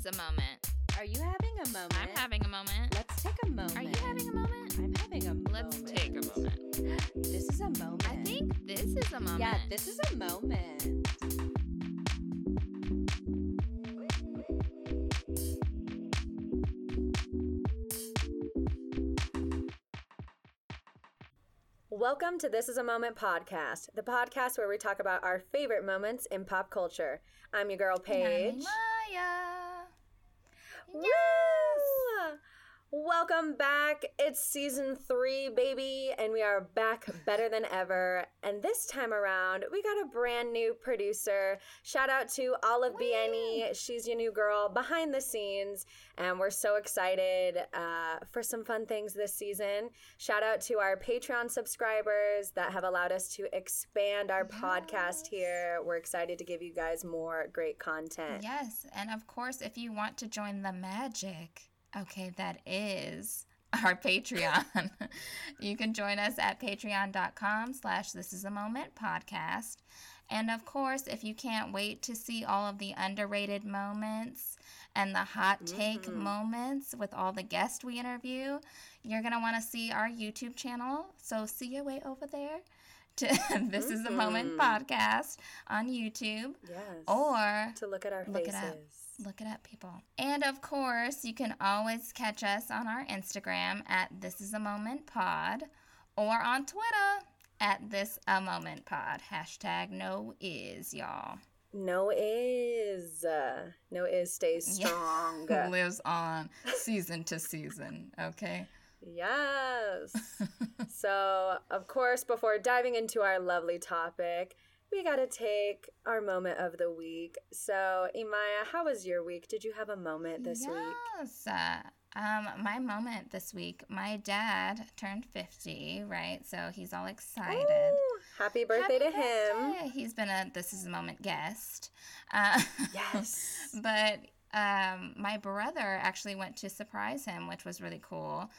is a moment. Are you having a moment? I'm having a moment. Let's take a moment. Are you having a moment? I'm having a moment. Let's take a moment. This is a moment. I think this is a moment. Yeah, this is a moment. Welcome to This is a Moment podcast, the podcast where we talk about our favorite moments in pop culture. I'm your girl, Paige. Maya. Woo! Welcome back. It's season three, baby, and we are back better than ever. And this time around, we got a brand new producer. Shout out to Olive Bieni. She's your new girl behind the scenes, and we're so excited uh, for some fun things this season. Shout out to our Patreon subscribers that have allowed us to expand our podcast here. We're excited to give you guys more great content. Yes, and of course, if you want to join the magic, okay, that is our Patreon. you can join us at patreon.com slash this is a moment podcast. And of course, if you can't wait to see all of the underrated moments and the hot take mm-hmm. moments with all the guests we interview, you're going to want to see our YouTube channel. So see your way over there to This is a Moment mm-hmm. podcast on YouTube. Yes. Or to look at our Look it faces. up. Look it up, people. And of course, you can always catch us on our Instagram at This Is a Moment Pod or on Twitter at This A Moment Pod. Hashtag no is, y'all. No is. Uh, no is stays strong. Lives on season to season, okay? yes. so, of course, before diving into our lovely topic, we got to take our moment of the week. So, Imaya, how was your week? Did you have a moment this week? Yes. Uh, um, my moment this week, my dad turned 50, right? So he's all excited. Ooh, happy birthday to him. birthday. He's been a This Is a Moment guest. Uh, Yes. but um, my brother actually went to surprise him, which was really cool.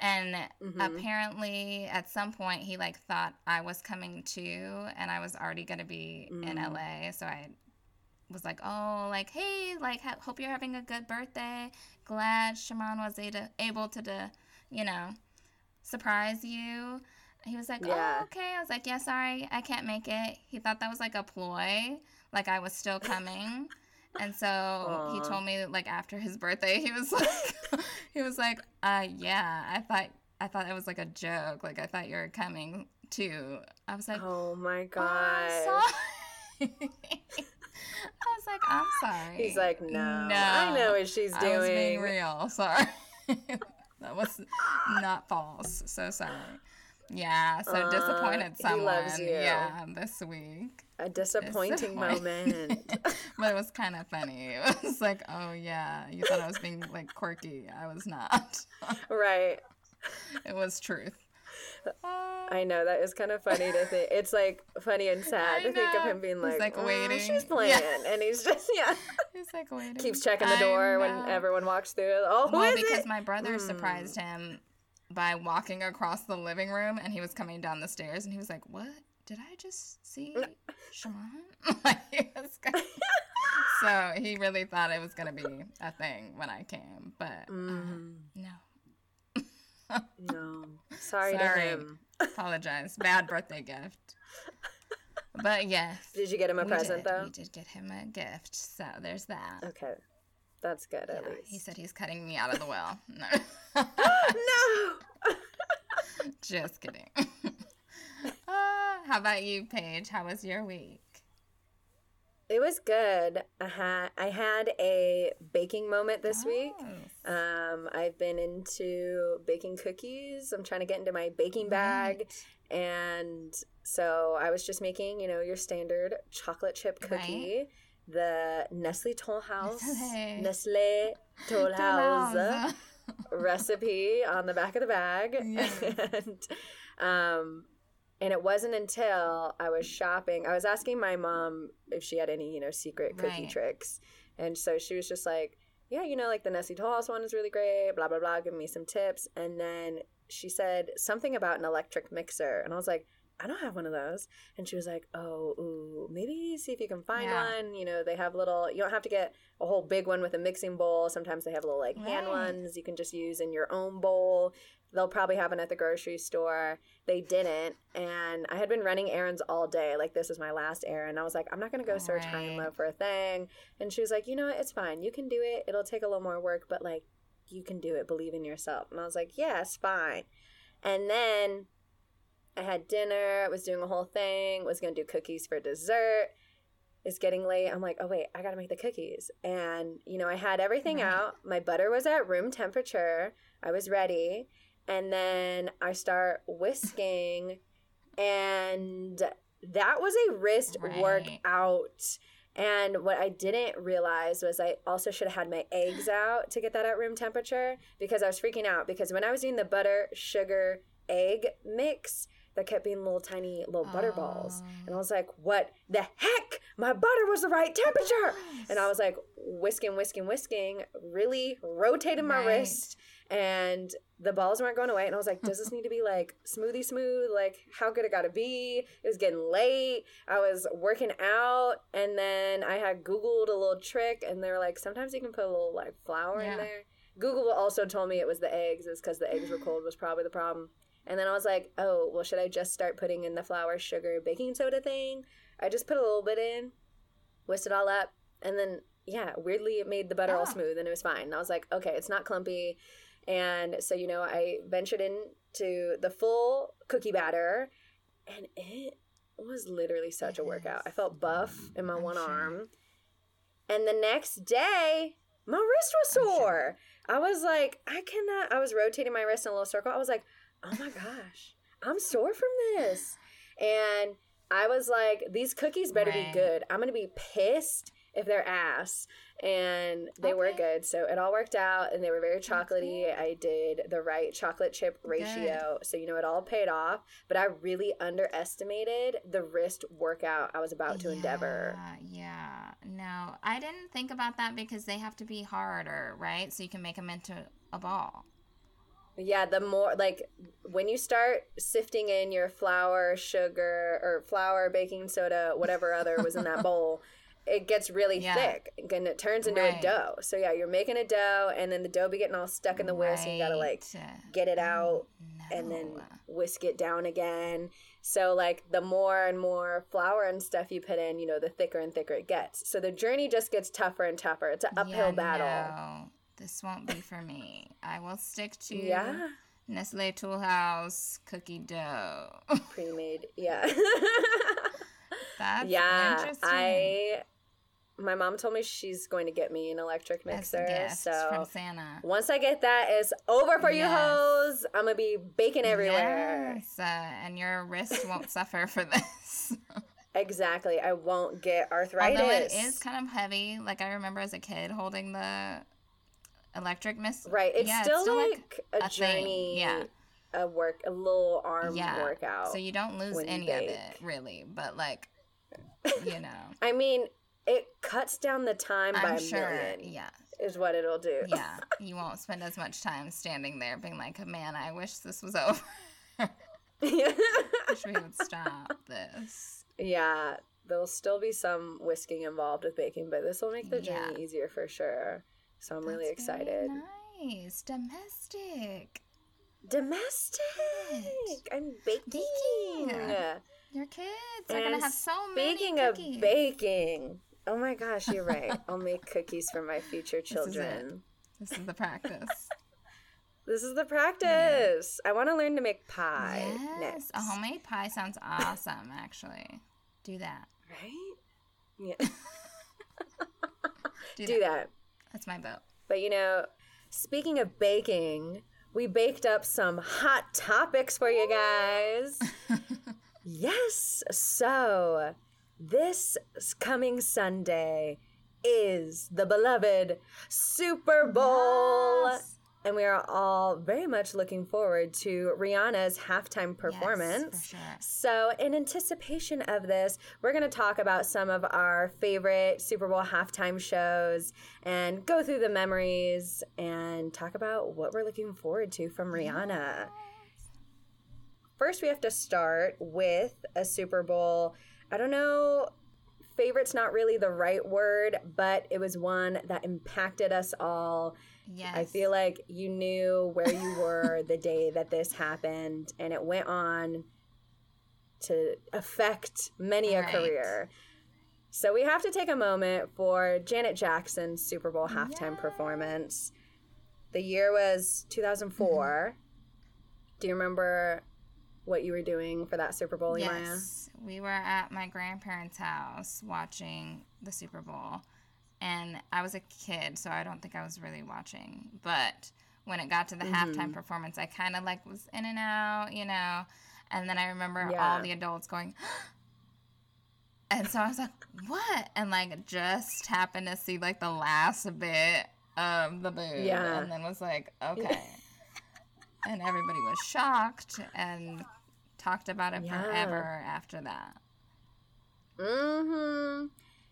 And mm-hmm. apparently, at some point, he like thought I was coming too, and I was already gonna be in mm. LA. So I was like, "Oh, like hey, like ha- hope you're having a good birthday. Glad Shaman was able able to, to, you know, surprise you." He was like, oh, Yeah. "Oh, okay." I was like, "Yeah, sorry, I can't make it." He thought that was like a ploy, like I was still coming. And so he told me like after his birthday, he was like, he was like, uh, yeah, I thought I thought it was like a joke. Like I thought you were coming too. I was like, Oh my god. sorry. I was like, I'm sorry. He's like, no, No. I know what she's doing. I was being real. Sorry. that was not false. So sorry. Yeah, so disappointed Uh, he someone. loves you. Yeah, this week. A disappointing moment. but it was kind of funny. It was like, oh yeah, you thought I was being like quirky. I was not. right. it was truth. I know that is kind of funny to think. It's like funny and sad to think of him being like, like, "Mm, waiting." she's playing, Yeah. and he's just yeah, He's like waiting. keeps checking the door when everyone walks through. Oh, who Well, because it? my brother Hmm. surprised him by walking across the living room, and he was coming down the stairs, and he was like, "What? Did I just see Shaman?" Like, he was so he really thought it was gonna be a thing when I came, but Mm-hmm. no. no, sorry, to Sorry. him. Apologize. Bad birthday gift. But yes. Did you get him a present, did. though? We did get him a gift. So there's that. Okay, that's good at Yeah, least. he said he's cutting me out of the will. No. no. Just kidding. Uh, how about you, Paige? How was your week? It was good. I had I had a baking moment this week. Um, I've been into baking cookies. I'm trying to get into my baking bag, and so I was just making, you know, your standard chocolate chip cookie, the Nestle Toll House, Nestle. Nestle Toll House House. recipe on the back of the bag, Yeah. and um, and it wasn't until I was shopping. I was asking my mom if she had any, you know, secret cookie Right. tricks, and so she was just like, "Yeah, you know, like the Nestle Toll House one is really great." Blah blah blah, give me some tips, and then she said something about an electric mixer, and I was like. I don't have one of those. And she was like, Oh, ooh, maybe see if you can find Yeah. one. You know, they have little, you don't have to get a whole big one with a mixing bowl. Sometimes they have little like hand ones you can just use in your own bowl. They'll probably have one at the grocery store. They didn't. And I had been running errands all day. Like, this is my last errand. I was like, I'm not going to go search high and low for a thing. And she was like, you know what? It's fine. You can do it. It'll take a little more work, but like, you can do it. Believe in yourself. And I was like, yeah, it's fine. And then I had dinner, I was doing a whole thing, was going to do cookies for dessert. It's getting late. I'm like, oh, wait, I got to make the cookies. And, you know, I had everything Right. out. My butter was at room temperature. I was ready. And then I start whisking, and that was a wrist Right. workout. And what I didn't realize was I also should have had my eggs out to get that at room temperature because I was freaking out because when I was doing the butter, sugar, egg mix, there kept being little tiny little butter balls. And I oh. was like, what the heck? My butter was the right temperature. And I was like whisking, whisking, whisking, really rotating my Right. wrist. And the balls weren't going away. And I was like, does this need to be like smoothie smooth? Like, how good it got to be? It was getting late. I was working out. And then I had Googled a little trick. And they were like, sometimes you can put a little like flour Yeah. in there. Google also told me it was the eggs, is because the eggs were cold, was probably the problem. And then I was like, oh, well, should I just start putting in the flour, sugar, baking soda thing? I just put a little bit in, whisked it all up, and then, yeah, weirdly, it made the butter all smooth and it was fine. And I was like, okay, it's not clumpy. And so, you know, I ventured into the full cookie batter, and it was literally such a It workout. I felt buff in my I'm one sure. arm. And the next day, my wrist was sore. sure. I was like, I cannot. I was rotating my wrist in a little circle. I was like, oh my gosh, I'm sore from this. And I was like, these cookies better Right. be good. I'm going to be pissed if they're ass. And they were good. So it all worked out and they were very chocolatey. I did the right chocolate chip ratio. So, you know, it all paid off. But I really underestimated the wrist workout I was about to endeavor. Yeah, no, I didn't think about that because they have to be harder, right? So you can make them into a ball. Yeah, the more like when you start sifting in your flour, sugar, or flour, baking soda, whatever other was in that bowl, it gets really Yeah. thick and it turns into Right. a dough. So yeah, you're making a dough, and then the dough be getting all stuck in the whisk, and you gotta like get it out and then whisk it down again. So like the more and more flour and stuff you put in, you know, the thicker and thicker it gets. So the journey just gets tougher and tougher. It's an uphill Yeah, battle. No, this won't be for me. I will stick to Yeah, Nestle Toll House cookie dough. pre-made. Yeah. That's yeah, interesting. I. My mom told me she's going to get me an electric a mixer. So from Santa. once I get that, it's over for you hoes. I'm gonna be baking everywhere. Yes, uh, and your wrist won't suffer for this. Exactly. I won't get arthritis. Although it is kind of heavy. Like I remember as a kid holding the electric miss. right. It's yeah, still, it's still like, a, a thing, journey. yeah. A work, a little arm yeah. workout. So you don't lose any of it really, but like, you know, I mean, it cuts down the time by I'm a sure. million. Yeah, Is what it'll do. yeah. You won't spend as much time standing there being like, man, I wish this was over. Yeah, wish we would stop this. yeah. There'll still be some whisking involved with baking, but this will make the journey Yeah. easier for sure. So I'm really That's very excited. Nice, domestic. Domestic. Good. I'm baking. Baking. Your kids are gonna have so many. Speaking many of baking, oh my gosh, you're right. I'll make cookies for my future is it. children. This is the practice. This is the practice. I want to learn to make pie yes, next. a homemade pie sounds awesome. Actually, do that. Right? Yeah. Do, Do that. that. That's my vote. But you know, speaking of baking, we baked up some hot topics for you guys. yes. So, this coming Sunday is the beloved Super Bowl. Yes. And we are all very much looking forward to Rihanna's halftime performance. Yes, for sure. So, in anticipation of this, we're going to talk about some of our favorite Super Bowl halftime shows and go through the memories and talk about what we're looking forward to from Rihanna. First, we have to start with a Super Bowl. I don't know, favorite's not really the right word, but it was one that impacted us all. Yes. I feel like you knew where you were the day that this happened, and it went on to affect many a Right. career. So we have to take a moment for Janet Jackson's Super Bowl halftime performance. The year was 2004. Mm-hmm. Do you remember what you were doing for that Super Bowl, Maya? Yes, we were at my grandparents' house watching the Super Bowl, and I was a kid, so I don't think I was really watching. But when it got to the Mm-hmm. halftime performance, I kind of like was in and out, you know. And then I remember Yeah. all the adults going, and so I was like, "What?" And like just happened to see like the last bit of the boob, Yeah. and then was like, "Okay." and everybody was shocked and talked about it Yeah. forever after that. Mm-hmm.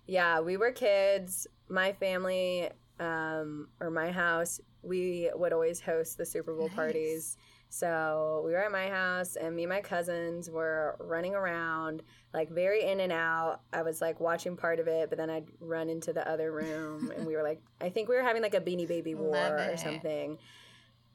Yeah, we were kids. My family, um, or my house, we would always host the Super Bowl Nice. parties. So we were at my house, and me and my cousins were running around, like very in and out. I was like watching part of it, but then I'd run into the other room, and we were like, I think we were having like a Beanie Baby war or something.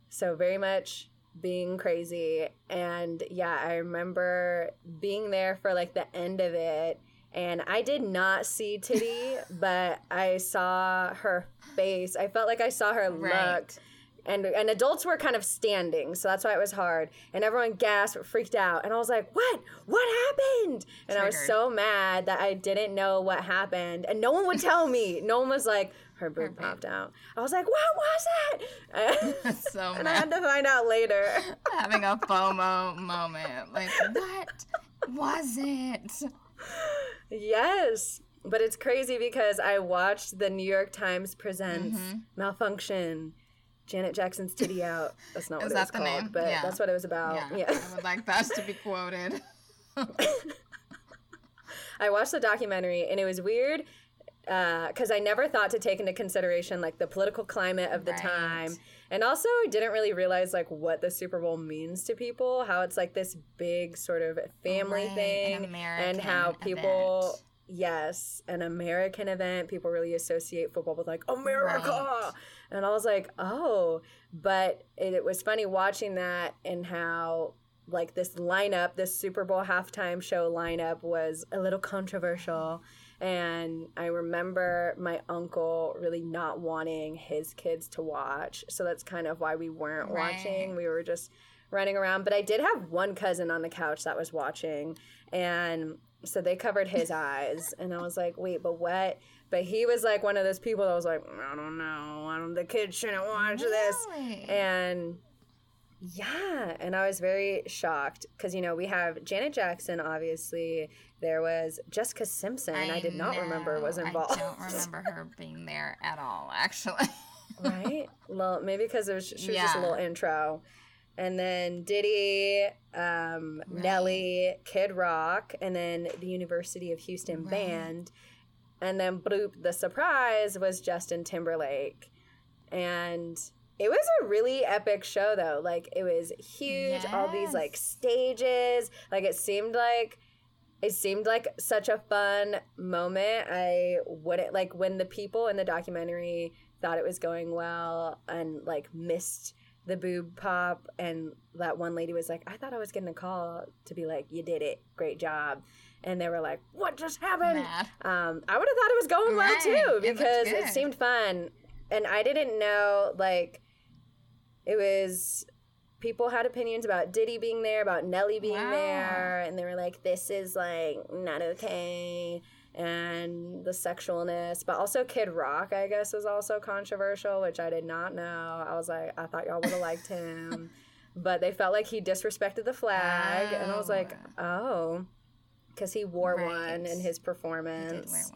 So very much being crazy, and yeah, I remember being there for like the end of it and I did not see Titty, but I saw her face. I felt like I saw her look. Right. And, and adults were kind of standing, so that's why it was hard. And everyone gasped, freaked out. And I was like, What? What happened? And I was so mad that I didn't know what happened. And no one would tell me. No one was like, Her boob popped out. I was like, What was it? so and I had to find out later. Having a FOMO moment. Like, what was it? Yes. But it's crazy because I watched the New York Times presents Mm-hmm. Malfunction, Janet Jackson's titty out. That's not what it was the called, name? but Yeah. that's what it was about. Yeah, Yeah. I would like that to be quoted. I watched the documentary and it was weird Uh, because I never thought to take into consideration like the political climate of the Right. time, and also I didn't really realize like what the Super Bowl means to people. How it's like this big sort of family Right, an thing, and how people. event. Yes, an American event. People really associate football with like America. Right. And I was like, oh. But it, it was funny watching that and how like this lineup, this Super Bowl halftime show lineup was a little controversial. And I remember my uncle really not wanting his kids to watch. So that's kind of why we weren't Right. watching. We were just running around. But I did have one cousin on the couch that was watching. And so they covered his eyes. And I was like, wait, but what? But he was like one of those people that was like, I don't know. I don't, the kids shouldn't watch this. And yeah, and I was very shocked because you know we have Janet Jackson. Obviously, there was Jessica Simpson. I, did not remember was involved. I don't remember her being there at all, actually. right? Well, maybe because it was, she was just a little intro. And then Diddy, um, Right. Nelly, Kid Rock, and then the University of Houston Right. band. And then bloop, the surprise was Justin Timberlake. And it was a really epic show though. Like it was huge, all these like stages. Like it seemed like it seemed like such a fun moment. I wouldn't like when the people in the documentary thought it was going well and like missed the boob pop and that one lady was like, I thought I was getting a call to be like, You did it, great job. And they were like, What just happened? Um, I would have thought it was going well too because it, good. seemed fun. And I didn't know like it was people had opinions about Diddy being there, about Nelly being Wow. there, and they were like, This is like not okay and the sexualness. But also Kid Rock, I guess, was also controversial, which I did not know. I was like, I thought y'all would have liked him. But they felt like he disrespected the flag, and I was like, oh, oh. because he wore Right. one in his He performance.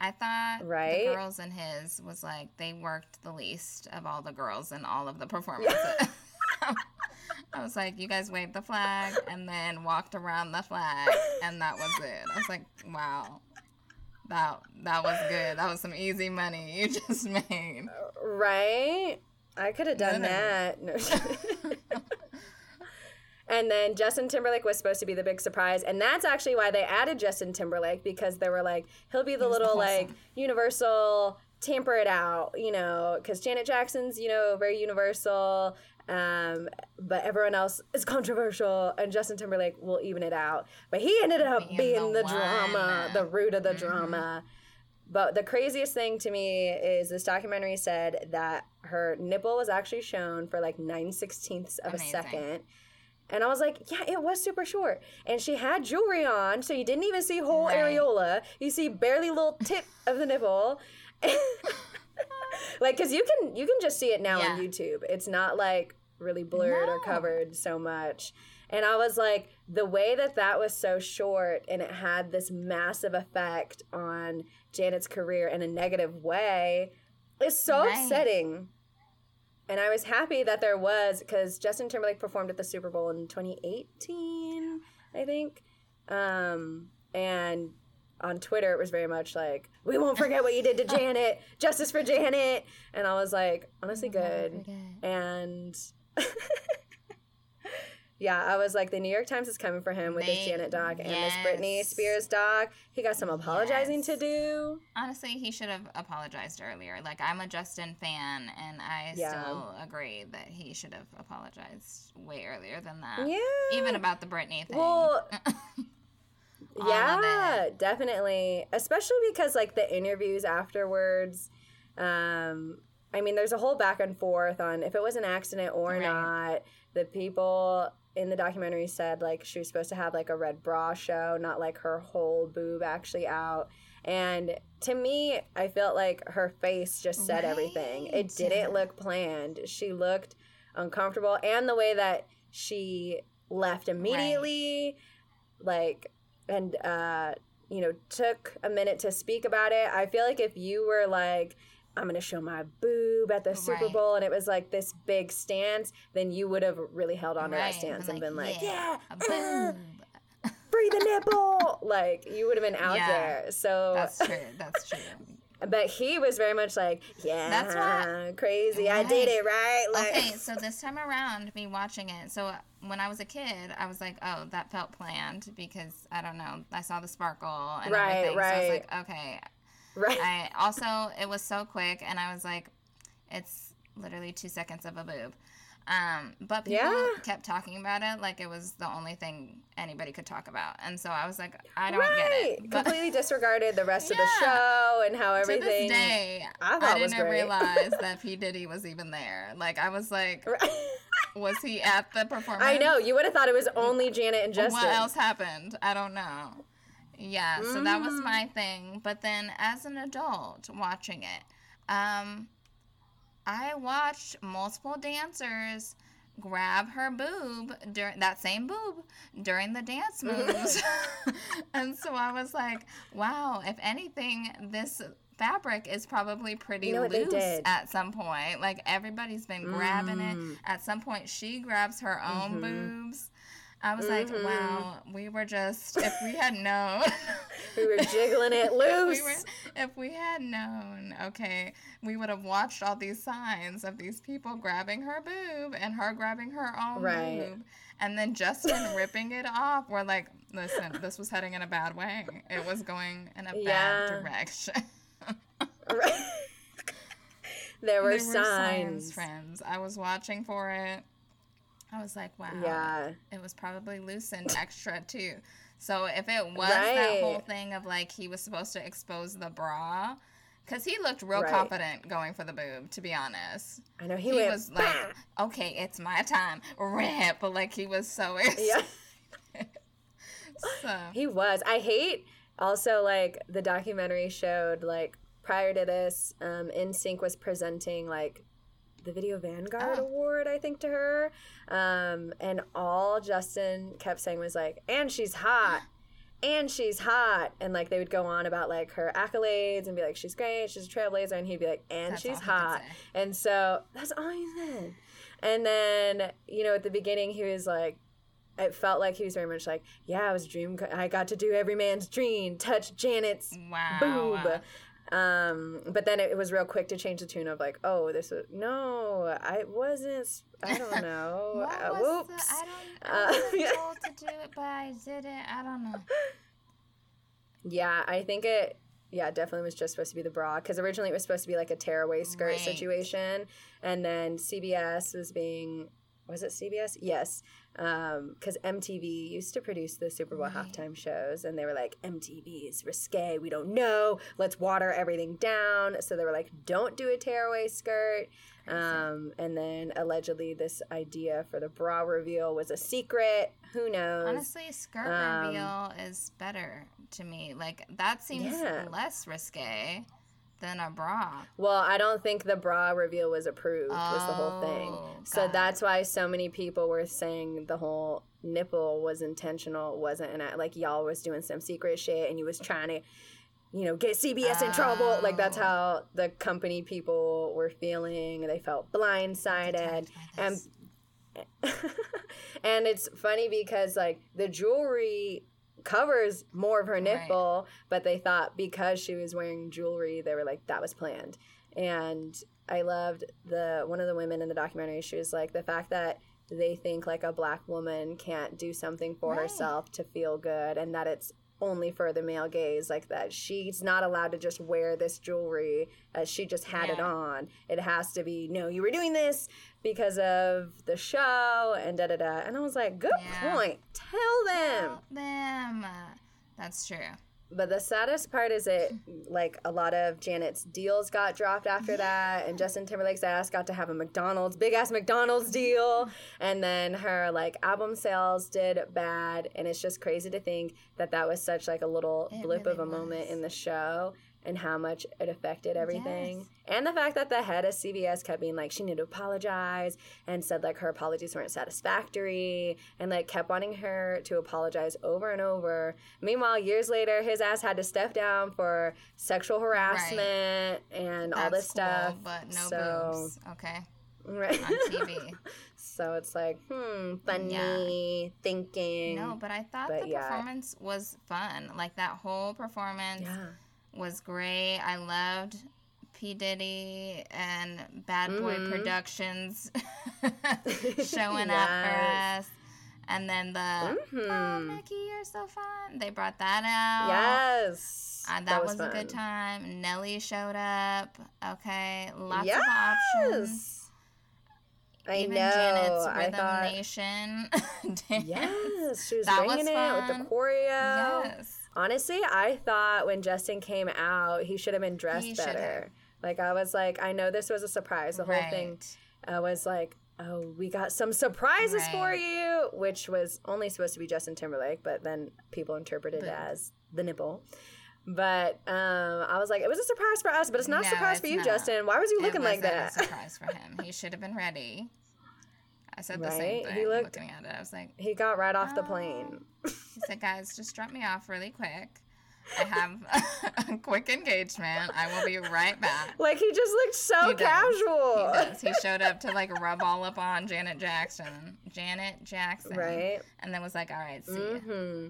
Did wear one. I thought Right? the girls in his was like they worked the least of all the girls in all of the performances. I was like, you guys waved the flag and then walked around the flag, and that was it. I was like, wow, that that was good. That was some easy money you just made. Uh, right? I could have done that. No. And then Justin Timberlake was supposed to be the big surprise, and that's actually why they added Justin Timberlake because they were like, he'll be the the little like universal tamper it out, you know, because Janet Jackson's you know very universal, um, but everyone else is controversial, and Justin Timberlake will even it out. But he ended up Being being, the the, drama, the root of the Mhm. drama. But the craziest thing to me is this documentary said that her nipple was actually shown for like nine sixteenths of Amazing. a second. And I was like, yeah, it was super short. And she had jewelry on, so you didn't even see whole Right. areola. You see barely little tip of the nipple. like, cause you can you can just see it now on YouTube. It's not like really blurred or covered so much. And I was like, the way that that was so short and it had this massive effect on Janet's career in a negative way is so upsetting. And I was happy that there was because Justin Timberlake performed at the Super Bowl in 2018, I think. Um, and on Twitter, it was very much like, "We won't forget what you did to Janet. Justice for Janet." And I was like, honestly, good. And yeah, I was like, the New York Times is coming for him with this Janet dog and this Britney. Spears dog. He got some apologizing to do. Honestly, he should have apologized earlier. Like I'm a Justin fan, and I Yeah. still agree that he should have apologized way earlier than that. Yeah. Even about the Britney thing. Well, yeah, definitely. Especially because like the interviews afterwards, um, I mean, there's a whole back and forth on if it was an accident or Right. not. The people in the documentary said like she was supposed to have like a red bra show, not like her whole boob actually out. And to me, I felt like her face just said everything. It didn't look planned. She looked uncomfortable, and the way that she left immediately, like, and uh, you know, took a minute to speak about it. I feel like if you were like, I'm gonna show my boob at the Super Bowl, and it was like this big stance, then you would have really held on to Right, that stance and been been like, yeah, a uh, free the nipple. like you would have been out Yeah, there. So That's true. That's true. but he was very much like, yeah, That's why- crazy. I did it right. Like, Okay, so this time around, me watching it, so when I was a kid, I was like, oh, that felt planned because I don't know, I saw the sparkle and Right, everything. So I was right. like, okay. Right. I also it was so quick, and I was like, it's literally two seconds of a boob. Um, but people Yeah. kept talking about it like it was the only thing anybody could talk about, and so I was like, I don't right. get it. But Completely disregarded the rest of the show and how everything. to this day, I I, didn't realize that P Diddy was even there. Like I was like, was he at the performance? I know. You would have thought it was only Janet and Justin. What else happened? I don't know. Yeah, so that was Mm. my thing. But then as an adult watching it, um, I watched multiple dancers grab her boob during that same boob during the dance moves. and so I was like, wow, if anything, this fabric is probably pretty You know loose at some point. Like everybody's been grabbing it. Mm. At some point she grabs her own Mhm. boobs. I was like, Mhm. wow, we were just if we had known We were jiggling it loose. we were, if we had known, okay, we would have watched all these signs of these people grabbing her boob and her grabbing her own Right. boob, and then Justin ripping it off. We're like, listen, this was heading in a bad way. It was going in a Yeah. bad direction. Right. there were There signs. friends. I was watching for it. I was like, wow. Yeah. It was probably loosened extra too. So if it was that whole thing of like he was supposed to expose the bra, because he looked real Right. confident going for the boob, to be honest. I know he, He, went. was like, okay, it's my time, rip. But like he was so yeah. so He was. I hate also like the documentary showed like prior to this, um, NSYNC was presenting like the Video Vanguard Oh. Award, I think, to her. Um, and all Justin kept saying was like, and she's hot. And she's hot. And like they would go on about like her accolades and be like, she's great, she's a trailblazer. And he'd be like, and That's she's all he could hot. And so that's all he said. And then, you know, at the beginning, he was like, it felt like he was very much like, yeah, it was a dream. I got to do every man's dream, touch Janet's wow. boob. Um, but then it was real quick to change the tune of like, oh, this was no, I wasn't. I don't know. What Uh, was whoops. the, I don't. Uh, I wasn't yeah. told to do it, but I did it. I don't know. Yeah, I think it. Yeah, definitely was just supposed to be the bra because originally it was supposed to be like a tearaway skirt Right. situation, and then CBS was being was it CBS? Yes, because MTV used to produce the Super Bowl Right. halftime shows, and they were like, MTV is risque. We don't know. Let's water everything down. So they were like, don't do a tearaway skirt. Um, and then allegedly, this idea for the bra reveal was a secret. Who knows? Honestly, skirt um, reveal is better to me. Like that seems Yeah. less risque than a bra. Well, I don't think the bra reveal was approved. was the whole thing. Oh, So got that's why so many people were saying the whole nipple was intentional, wasn't an act. Like y'all was doing some secret shit, and you was trying to, you know, get CBS in trouble. Like that's Oh. how the company people were feeling. They felt blindsided, and and it's funny because like the jewelry covers more of her Right. nipple, but they thought because she was wearing jewelry, they were like that was planned. And I loved the one of the women in the documentary. She was like the fact that they think like a black woman can't do something for Right. herself to feel good, and that it's only for the male gaze like that she's not allowed to just wear this jewelry as she just had it on it has to be no you were doing this because of the show and da da da. And i was like good Yeah. point. Tell them. Tell them. That's true. but the saddest part is it like a lot of janet's deals got dropped after that and justin timberlake's ass got to have a mcdonald's big ass mcdonald's deal. And then her like album sales did bad and it's just crazy to think that that was such like a little It blip of a really moment in the show and how much it affected everything Yes. and the fact that the head of cbs kept being like she needed to apologize and said like her apologies weren't satisfactory and like kept wanting her to apologize over and over meanwhile years later his ass had to step down for sexual harassment and all That's this stuff but no so boobs. Okay. right On TV. so it's like hmm funny thinking No, but I thought But the yeah. performance was fun. Like that whole performance yeah was great. I loved P Diddy and Bad Boy Mhm. Productions showing up for us. And then the Oh Mhm. Mickey, you're so fun. They brought that out. yes Uh, that, was, a good time. Nelly showed up. Okay, lots yes. of options. I Even know. Janet's I Rhythm thought. Nation. dance. Yes, she was That bringing was it with the choreo. Yes. Honestly, I thought when Justin came out, he should have been dressed He better. Like I was like, I know this was a surprise. The whole thing I was like, oh, we got some surprises for you, which was only supposed to be Justin Timberlake, but then people interpreted it as the nipple. But um, I was like, it was a surprise for us, but it's not a surprise for you, not. Justin. Why was you looking like that? A surprise for him. He should have been ready. I said the Right? same He looked- looking at it, I was like, he got right off the Oh. plane. he said, guys, just drop me off really quick. I have a quick engagement. I will be right back. Like he just looked so He does. casual. He does. He showed up to like rub all up on Janet Jackson. Janet Jackson. Right? And then was like, all right, see. Mm-hmm.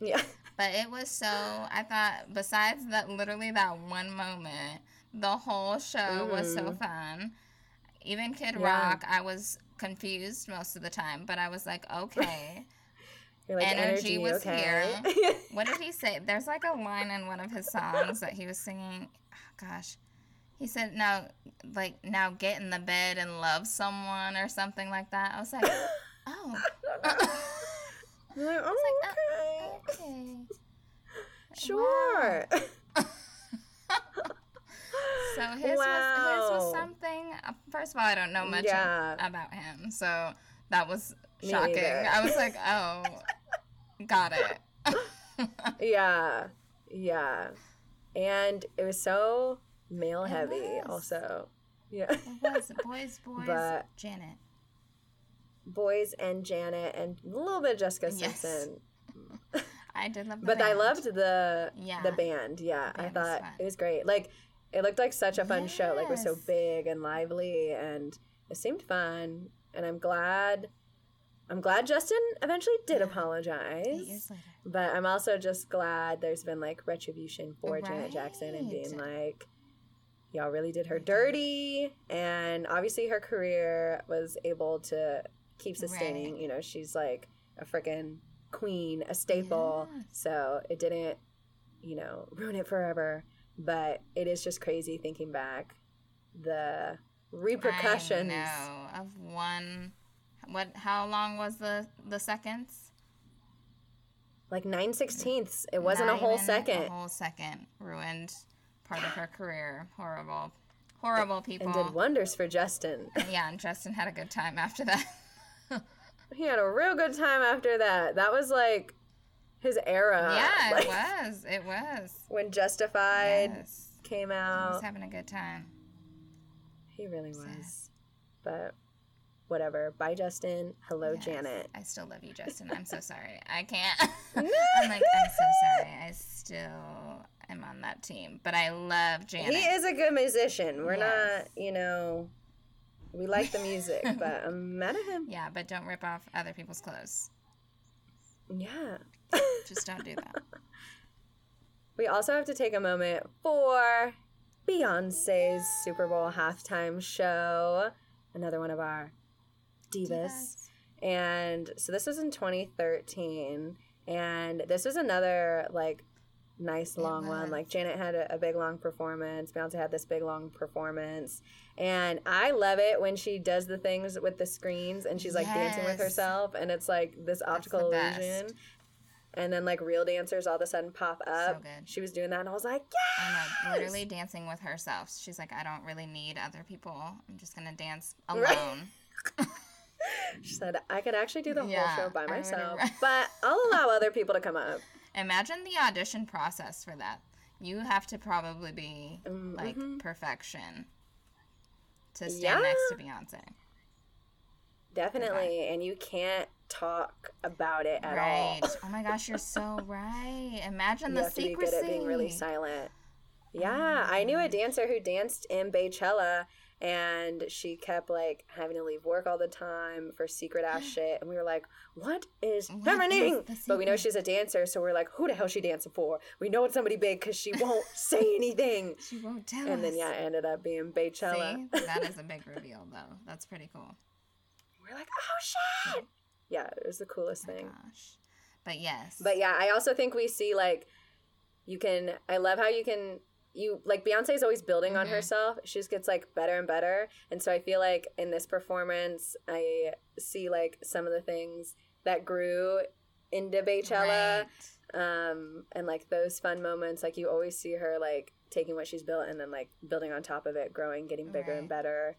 Yeah. But it was so, I thought, besides that, literally that one moment, the whole show was so Mhm. fun. Even Kid Yeah. Rock, I was confused most of the time, but I was like, okay. Like, Energy energy, was okay? what did he say? There's like a line in one of his songs that he was singing. Oh, gosh. He said, now, like, now get in the bed and love someone or something like that. I was like, oh. Like, like, oh, okay. okay. Sure. So his was his was something. uh, First of all, I don't know much Yeah. about him, so that was shocking. I was like, oh, got it. yeah. Yeah. And it was so male It heavy, was. also. Yeah. it was boys, boys, But- Janet. Boys and Janet and a little bit of Jessica Yes. Simpson. I did love But I loved the Yeah. the band. Yeah, The I band was thought it was great. Like it looked like such a fun show. Like it was so big and lively, and it seemed fun. And I'm glad I'm glad Justin eventually did Eight apologize. years later. But I'm also just glad there's been like retribution for Janet Jackson and being like, y'all really did her dirty. And obviously her career was able to keep sustaining. Right. You know, she's like a freaking queen, a staple. Yes. So it didn't, you know, ruin it forever. But it is just crazy thinking back the repercussions. I know of one. What? How long was the the seconds? Like nine sixteenths. It wasn't Not a whole second. A whole second ruined part of her career. Horrible, horrible people. and did wonders for Justin. yeah, and Justin had a good time after that. He had a real good time after that. That was like his era. yeah, like, it was. It was. When Justified Yes. came out. He was having a good time. He really Sad. was. But whatever. Bye, Justin. Hello, Yes. Janet. I still love you, Justin. I'm so sorry. I can't. I'm like, I'm so sorry. I still am on that team. But I love Janet. He is a good musician. We're Yes. not, you know, we like the music, but I'm mad at him. Yeah, but don't rip off other people's clothes. Yeah. Just don't do that. We also have to take a moment for Beyonce's Super Bowl halftime show. Another one of our divas. And so this was in 2013. And this was another like nice long one. Like Janet had a, a big long performance. Beyonce had this big long performance. And I love it when she does the things with the screens and she's like dancing with herself and it's like this optical illusion. best. And then like real dancers all of a sudden pop up. So good. She was doing that and I was like, I yes! know, literally dancing with herself. She's like, I don't really need other people. I'm just gonna dance Right. alone. She said I could actually do the whole show by myself, but I'll allow other people to come up. Imagine the audition process for that. You have to probably be Mm, like perfection to stand Yeah. next to Beyonce. Definitely, and you can't talk about it at right. all. oh my gosh, you're so right. Imagine you the have to be good at being really silent. Oh yeah, I knew a dancer who danced in Beychella, and she kept like having to leave work all the time for secret ass shit. And we were like, "What is What happening?" is but we know she's a dancer, so we're like, "Who the hell she dancing for?" We know it's somebody big because she won't say anything. She won't tell And then yeah, it ended up being Beychella. See, that is a big reveal though. That's pretty cool. we're like, "Oh shit!" Yeah, it was the coolest Oh thing. gosh. But yes. But yeah, I also think we see like you can. I love how you can. You like Beyonce's always building on Mhm. herself. She just gets like better and better, and so I feel like in this performance, I see like some of the things that grew into Beychella, Right. um, and like those fun moments. Like you always see her like taking what she's built and then like building on top of it, growing, getting bigger and better.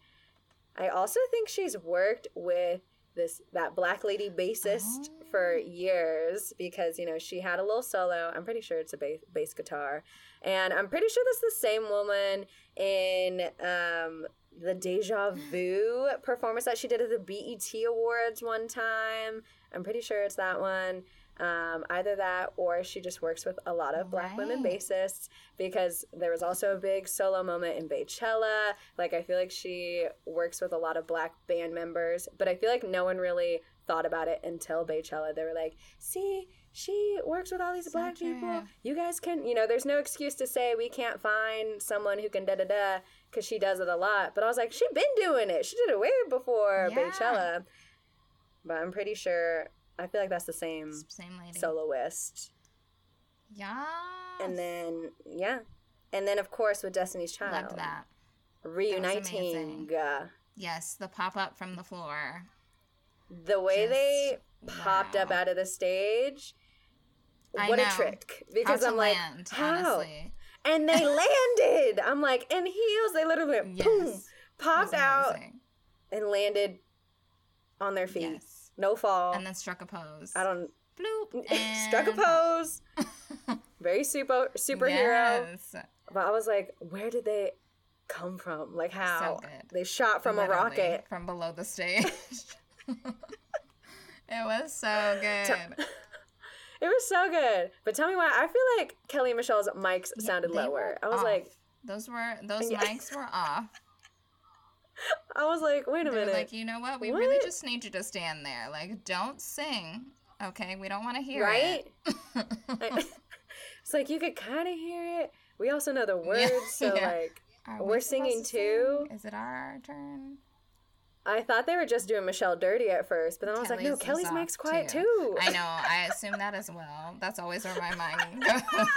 I also think she's worked with this that black lady bassist Oh. for years because you know she had a little solo. I'm pretty sure it's a bass, bass guitar, and I'm pretty sure that's the same woman in um, the Deja Vu performance that she did at the BET Awards one time. I'm pretty sure it's that one. Um, either that or she just works with a lot of black women bassists because there was also a big solo moment in Beychella. Like, I feel like she works with a lot of black band members, but I feel like no one really thought about it until Beychella. They were like, see, she works with all these So black people. You guys can, you know, there's no excuse to say we can't find someone who can da da da because she does it a lot. But I was like, she been doing it. She did it way before Yeah. Beychella. But I'm pretty sure, I feel like that's the same Same lady. soloist. yeah. And then, yeah. And then, of course, with Destiny's Child. loved that. Reuniting. amazing. uh, Yes, the pop up from the floor. the way Just- they popped up out of the stage. I What a trick. Because I'm like, land, how? honestly. And they landed. I'm like, in heels, they literally went Yes. boom, popped out, and landed on their feet. Yes. No fall. And then struck a pose. I don't. Bloop. struck a pose. Very super superhero. Yes. But I was like, where did they come from? Like how? good. They shot from Literally, a rocket. From below the stage. it was so good. It was so good. But tell me why I feel like Kelly and Michelle's mics Yeah, sounded lower. I was off. like, those were those mics were off. I was like, wait a They were minute. like, you know what? We really just need you to stand there. Like, don't sing. Okay, we don't want to hear right? it. I- it's like you could kind of hear it. We also know the words, so yeah. like Are We're we singing to too? sing? Is it our turn? I thought they were just doing Michelle dirty at first, but then I was like, no, Kelly's is Kelly's off, mic's quiet too. too. I know. I assume that as well. That's always where my mind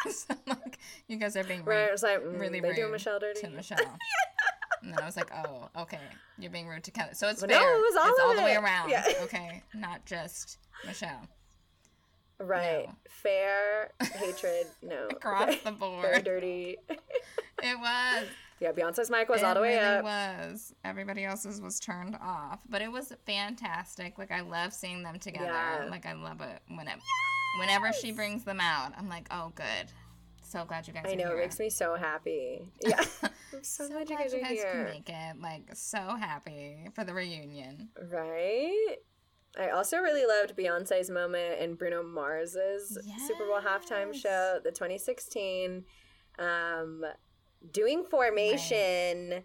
goes. like, you guys are being rude Right? It's like mm, really they rude doing Michelle dirty. to Michelle. And then I was like, oh, okay. You're being rude to Kelly. So it's But fair. no, it was all it's all the way around. Yeah. Okay. Not just Michelle. Right. No. Fair hatred. No. Across the Very board. dirty. It was. yeah, Beyonce's mic was it all the way really up. It was. Everybody else's was turned off. But it was fantastic. Like I love seeing them together. Yeah. Like I love it when it whenever she brings them out. I'm like, oh good. So glad you guys I are know, here. it makes me so happy. Yeah. I'm so, so glad you guys you guys can make it. Like so happy for the reunion. Right? I also really loved Beyonce's moment in Bruno Mars's Super Bowl halftime show, the 2016. Um, doing formation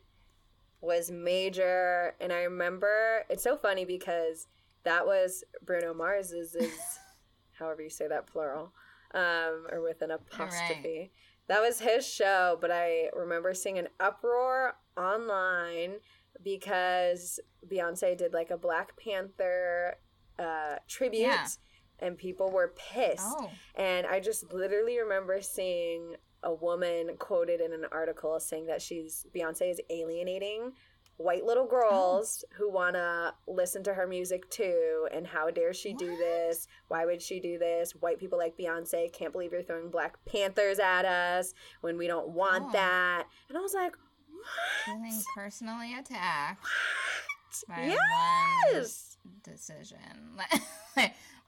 was major, and I remember it's so funny because that was Bruno Mars's, is however you say that plural, um, or with an apostrophe. That was his show, but I remember seeing an uproar online because Beyonce did like a Black Panther uh, tribute, Yeah. and people were pissed. Oh. And I just literally remember seeing a woman quoted in an article saying that she's Beyonce is alienating white little oh. girls who want to listen to her music too and how dare she do this? Why would she do this? White people like beyonce can't believe you're throwing black panthers at us when we don't want Oh. that. And i was like Feeling personally attacked by yes! one decision.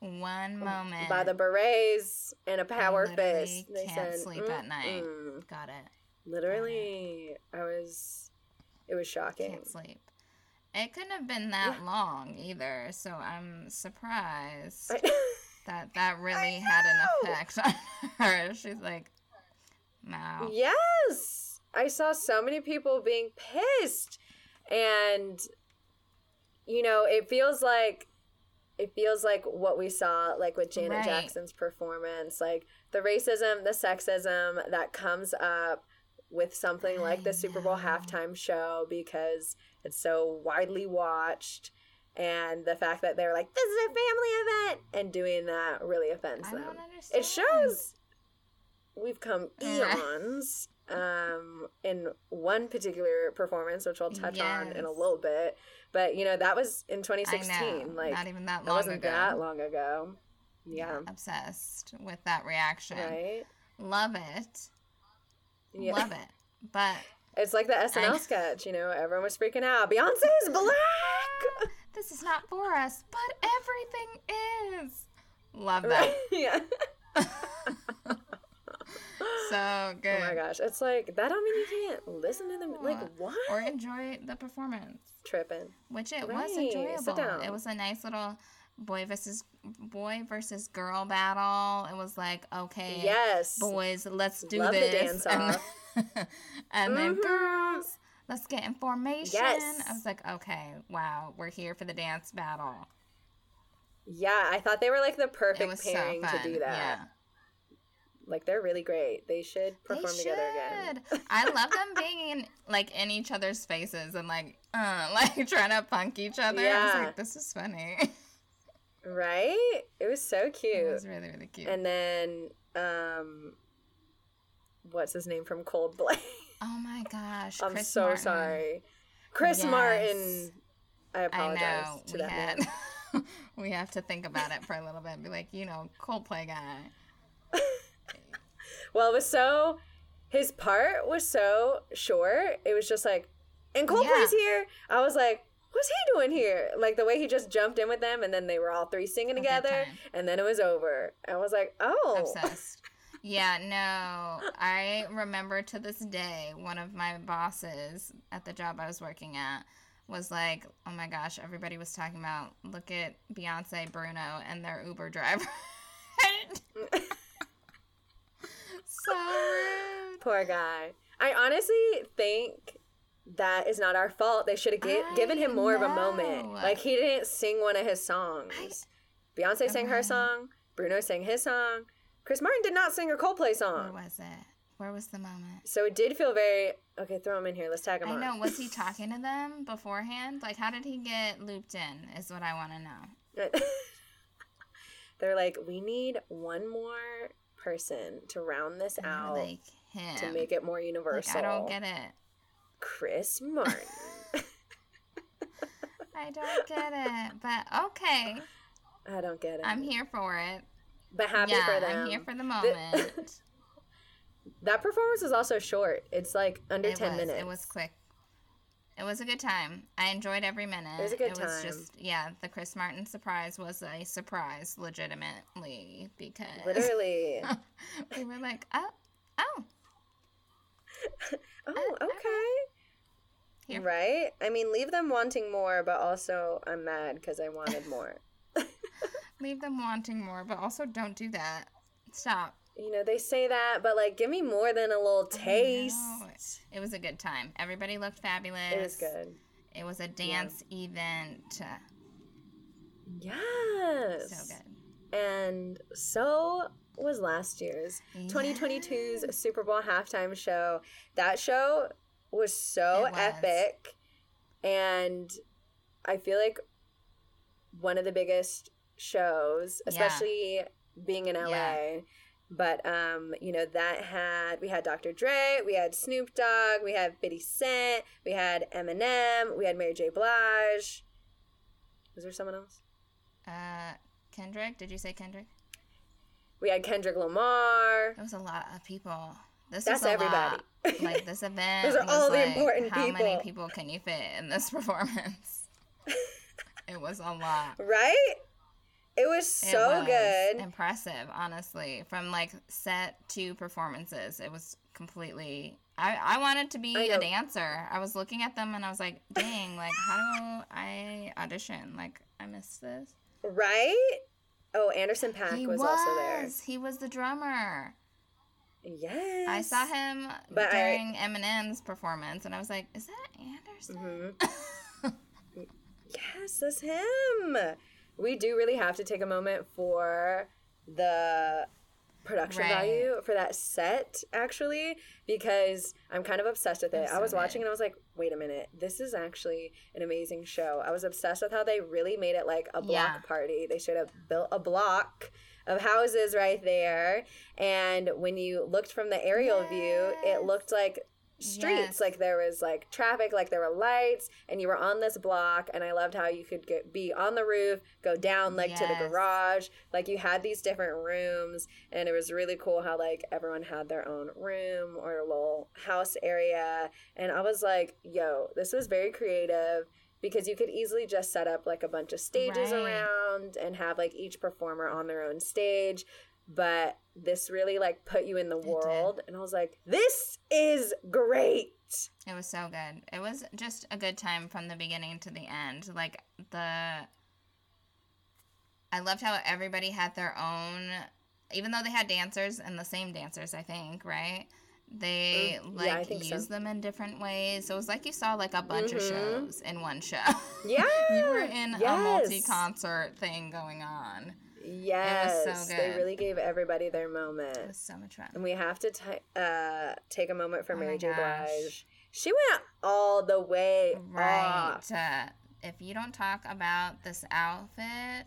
one moment. by the berets and a power fist. They can't said sleep at night. Got it. literally i was it was shocking Can't sleep. It couldn't have been that long either, so I'm surprised that that really had an effect on her. She's like, wow. Yes. I saw so many people being pissed. And you know, it feels like it feels like what we saw like with Janet Right. Jackson's performance, like the racism, the sexism that comes up with something like the Super Bowl halftime show because it's so widely watched and the fact that they're like this is a family event and doing that really offends I them. don't understand. It shows we've come eons um, in one particular performance, which we'll touch on in a little bit. But you know that was in I 2016. know. Like Not even that that long wasn't ago. that long ago. Yeah. Obsessed with that reaction. Right. Love it. Yeah. Love it. But It's like the SNL I- sketch. You know, everyone was freaking out. Beyonce's black. this is not for us, but everything is. Love that. Yeah. So good. Oh my gosh, it's like that. Don't mean you can't listen to them. Like what? Or enjoy the performance, Tripping. which it was Right, sit enjoyable. It was a nice little boy versus boy versus girl battle. It was like, okay, Yes. boys, let's do Love the this. dance and off. and then Mhm. girls, let's get in formation. Yes. I was like, okay, wow, we're here for the dance battle. Yeah, I thought they were like the perfect was so pairing to do that. Yeah. Like they're really great. They should perform they together again. I love them being in like in each other's faces and like uh like trying to punk each other. I was Yeah. like, this is funny. Right? It was so cute. it was really, really cute. And then um what's his name from Coldplay? oh my gosh. I'm Chris so Martin. sorry. Chris Yes. Martin. I I apologize know. to We that had man. we have to think about it for a little bit and be like, you know, Coldplay guy. Well, it was so his part was so short. It was just like, and Coldplay's here. I was like, what's he doing here? Like the way he just jumped in with them, and then they were all three singing A good together, and then it was over. I was like, oh, Obsessed. Yeah, no. I remember to this day one of my bosses at the job I was working at was like, "Oh my gosh, everybody was talking about look at Beyonce, Bruno, and their Uber driver." so rude. poor guy. I honestly think that is not our fault. They should have gi- given him more of a moment. Like he didn't sing one of his songs. Beyonce sang her song. Bruno sang his song. Chris Martin did not sing a Coldplay song. Where was it? Where was the moment? So it did feel very okay. Throw him in here. Let's tag him I on. know. Was he talking to them beforehand? Like, how did he get looped in? Is what I want to know. They're like, we need one more person to round this out Like him. to make it more Like, universal. I don't get it. Chris Martin. I don't get it. But okay, I don't get it. I'm here for it. but happy yeah, for them. I'm here for the moment. that performance was also short. It's like under it ten was. minutes. It was quick. It was a good time. I enjoyed every minute. It was a good It was just yeah, the Chris Martin surprise was a surprise, legitimately, because Literally. we were like, oh, oh, oh, uh, okay. Here. Right? I mean, leave them wanting more, but also I'm mad because I wanted more. leave them wanting more, but also don't do that. Stop. you know, they say that, but like, give me more than a little taste. It was a good time. Everybody looked fabulous. It was good. It was a dance event. Yes. So good. And so was last year's 2022's Super Bowl halftime show. That show was so was. epic. And I feel like one of the biggest shows, Yeah. especially being in LA. Yeah. But um, you know, that had we had Dr. Dre, we had Snoop Dogg, we had 50 Cent, we had Eminem, we had Mary J. Blige. Was there someone else? Uh, Kendrick, did you say Kendrick? We had Kendrick Lamar. There was a lot of people. This That's a everybody. Lot. Like this event. Those are was all the like, important how many people. people can you fit in this performance? it was a lot. Right? It was It so was good. Impressive, honestly. From like set to performances, it was completely. I, I wanted to be a dancer. I was looking at them and I was like, dang, like, how do I audition? Like, I missed this. Right? Oh, Anderson .Paak was, was. also there. He was the drummer. Yes. I saw him But I- during Eminem's performance, and I was like, "Is that Anderson?" Mhm. yes, that's him. We do really have to take a moment for the production Right. value for that set actually because I'm kind of obsessed with it. I was watching good. and I was like, "Wait a minute. This is actually an amazing show." I was obsessed with how they really made it like a block Yeah. party. They should have built a block of houses right there. And when you looked from the aerial view, it looked like streets. Yes. like there was like traffic like there were lights and you were on this block and i loved how you could get be on the roof go down like to the garage. Like you had these different rooms and it was really cool how like everyone had their own room or a little house area. And i was like yo this was very creative because you could easily just set up like a bunch of stages Right. around and have like each performer on their own stage but this really like put you in the world and i was like this is great It was so good. It was just a good time from the beginning to the end. Like the I loved how everybody had their own even though they had dancers and the same dancers, I think, right? They Mm, yeah, like think so. them in different ways. So it was like you saw like a bunch of Mhm. shows in one show. yeah you were in a multi-concert thing going on. yes so they really gave everybody their moment It was so much fun. and we have to ti uh, take a moment for Oh mary j blige she went all the way Right. Uh, if you don't talk about this outfit,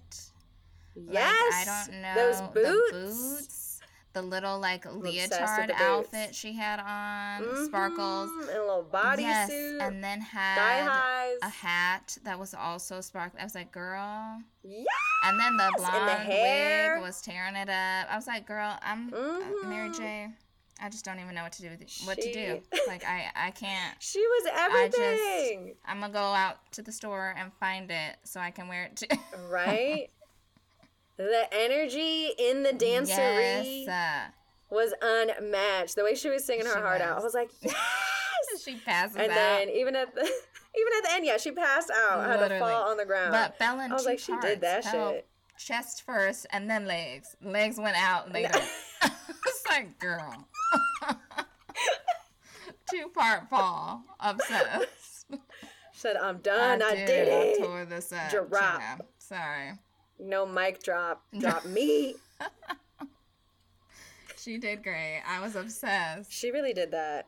yes Like, I don't know. those boots, The boots. The little like leotard outfit she had on, sparkles. Mhm, and a little bodysuit yes, and then had a hat that was also sparkly. I was like, girl. yes And then the the blonde hair. wig was tearing it up. I was like, girl, I'm uh, Mary Mhm. J. I just don't even know what to do with it. What to do. Like I, I can't. she was I just- everything I'm gonna go out to the store and find it so I can wear it too. right the energy in the dancery Yes. uh, was unmatched. The way she was singing her She heart out, I was. was like, yes. she passes and out. then even at the even at the end, yeah, she passed out, had to fall on the ground. but fell in I was two like, she did that parts. Fell shit. Chest first and then legs. Legs went out later. it's like, girl. two two-part fall. Obsessed. Said, I'm done. I, did, I it. tore this up. Drop. Gina. Sorry. No mic drop. Drop me. She did great. I was obsessed. She really did that.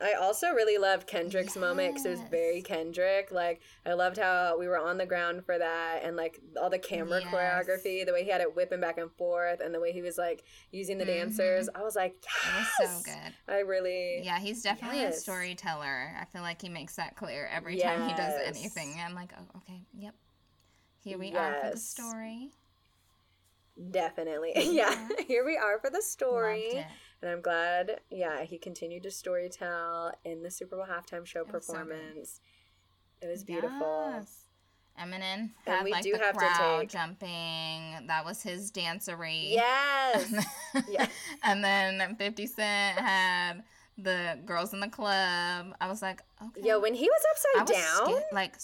I also really loved Kendrick's moment because it was very Kendrick. Like I loved how we were on the ground for that, and like all the camera Yes. choreography, the way he had it whipping back and forth, and the way he was like using the mm-hmm. dancers. I was like, It was so good. I really, Yeah, he's definitely a storyteller. I feel like he makes that clear every time he does anything. I'm like, oh, okay, yep. Here we are for the story. definitely, yeah. Here we are for the story, and I'm glad. Yeah, he continued to storytell in the Super Bowl halftime show It was so performance. it was beautiful. Yes. Eminem And had we like do the have to crowd jumping. That was his dancery. Yes. Yeah. and then 50 Cent had the girls in the club. I was like, okay. Yo, when he was upside was down, like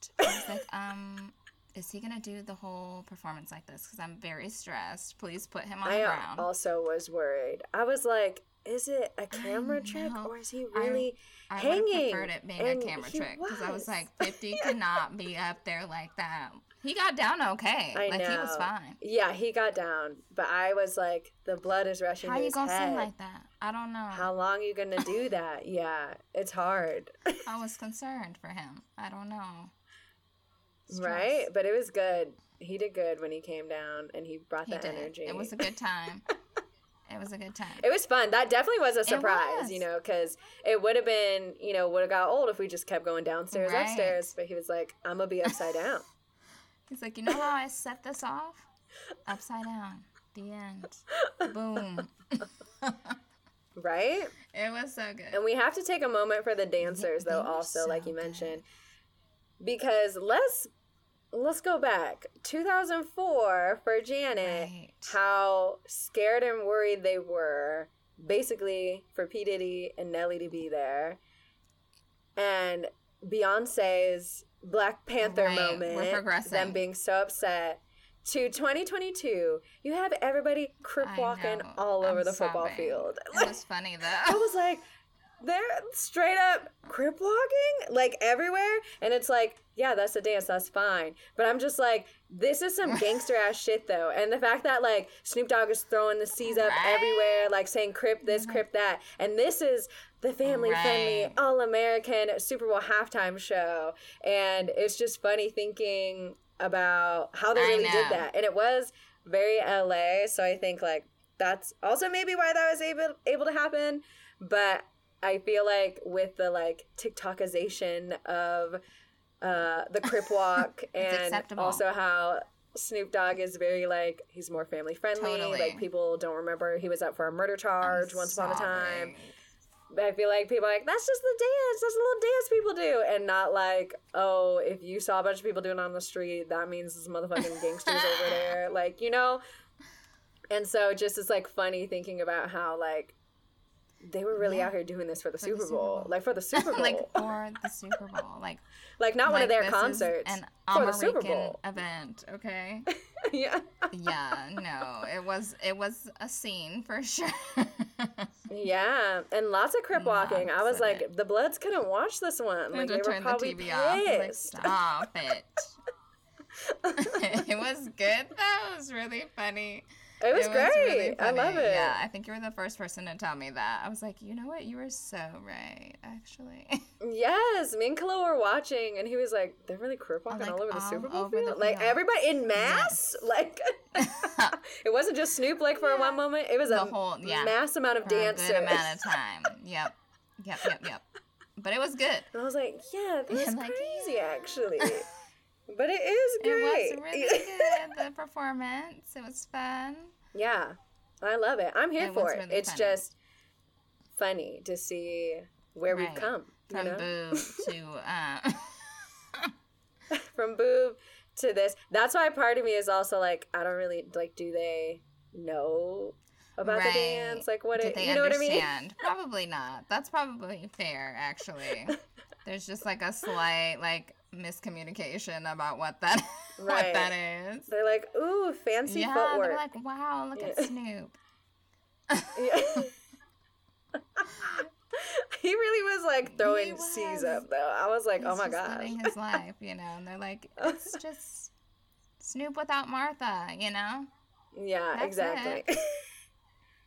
stressed. I was like, um, is he gonna do the whole performance like this? Because I'm very stressed. Please put him on the ground. I also was worried. I was like, is it a camera trick or is he I- really I would have hanging? preferred it being and a camera trick because I was like, 50 cannot be up there like that. He got down okay. I like know. he was fine. Yeah, he got down, but I was like, the blood is rushing How you gonna head. sing like that? I don't know. How long you gonna do that? yeah, it's hard, I was concerned for him. I don't know. Right? But it was good. He did good when he came down and he brought He that did. energy. It was a good time. it was a good time. It was fun. That definitely was a surprise, was. you know, because it would have been, you know, would have got old if we just kept going downstairs, Right. upstairs. But he was like, "I'm gonna be upside down." He's like, you know how I set this off? Upside down. The end. Boom. right? It was so good. And we have to take a moment for the dancers, though. Also, so like you good. mentioned, because let's let's go back 2004 for Janet. Right. How scared and worried they were, basically for P Diddy and Nelly to be there, and Beyonce's Black Panther Right, we're moment, progressing. them being so upset. To 2022, you have everybody crip walking all over I'm the football sobbing. field. It was funny that I was like, they're straight up crip walking like everywhere, and it's like, yeah, that's a dance, that's fine. But I'm just like, this is some gangster ass shit though, and the fact that like Snoop Dogg is throwing the C's up Right. everywhere, like saying crip this, mm-hmm. crip that, and this is the family friendly, Right. all American Super Bowl halftime show, and it's just funny thinking about how they really did that, and it was very LA, so I think like that's also maybe why that was able able to happen. But I feel like with the like TikTokization of uh, the Crip Walk and also how Snoop Dogg is very like he's more family friendly. Totally. Like people don't remember he was up for a murder charge once upon a time. Sobbing. But I feel like people are like, that's just the dance. That's a little dance people do. And not like, oh, if you saw a bunch of people doing it on the street, that means this motherfucking gangsters over there. Like, you know? And so just it's like funny thinking about how like they were really Yeah. out here doing this for the, the Super, Super Bowl. Bowl. Like for the Super Bowl. like for the Super Bowl. Like like not one of their concerts. An for the Super Bowl. event, okay? yeah. yeah, no. It was it was a scene for sure. Yeah. And lots of crip walking. I was like, it. the Bloods couldn't watch this one. Like they were turn the probably TV off. Like, pissed. stop it. it was good though. It was really funny. It was great. really I love it. Yeah, I think you were the first person to tell me that. I was like, you know what? You were so right, actually. Yes, me and Khalil were watching, and he was like, "They're really crip oh, walking like, all over the all Super Bowl over the like field." everybody in mass. Like, it wasn't just Snoop. Like for Yeah. one moment, it was The a whole- yeah, mass amount of For a dancers. good amount of time. Yep. Yep, yep, yep. But it was good. and I was like, "Yeah, that's I'm like, crazy, actually." But it is great. It was really good, the performance. It was fun. yeah, I love it. I'm here It for it. really it's funny. just funny to see where we've come. From you know? boob to uh from boob to this. That's why part of me is also like, I don't really like. Do they know about the dance? Like, what? Did It, they you know what I mean? Probably not. That's probably fair, actually. There's just like a slight like miscommunication about what that Right. what that is. They're like, ooh, fancy yeah, footwork. they're like, wow, look Yeah. at Snoop. he really was like throwing was. C's up though. I was like, He's oh my god, living his life, you know. And they're like, it's just Snoop without Martha, you know. yeah, That's exactly.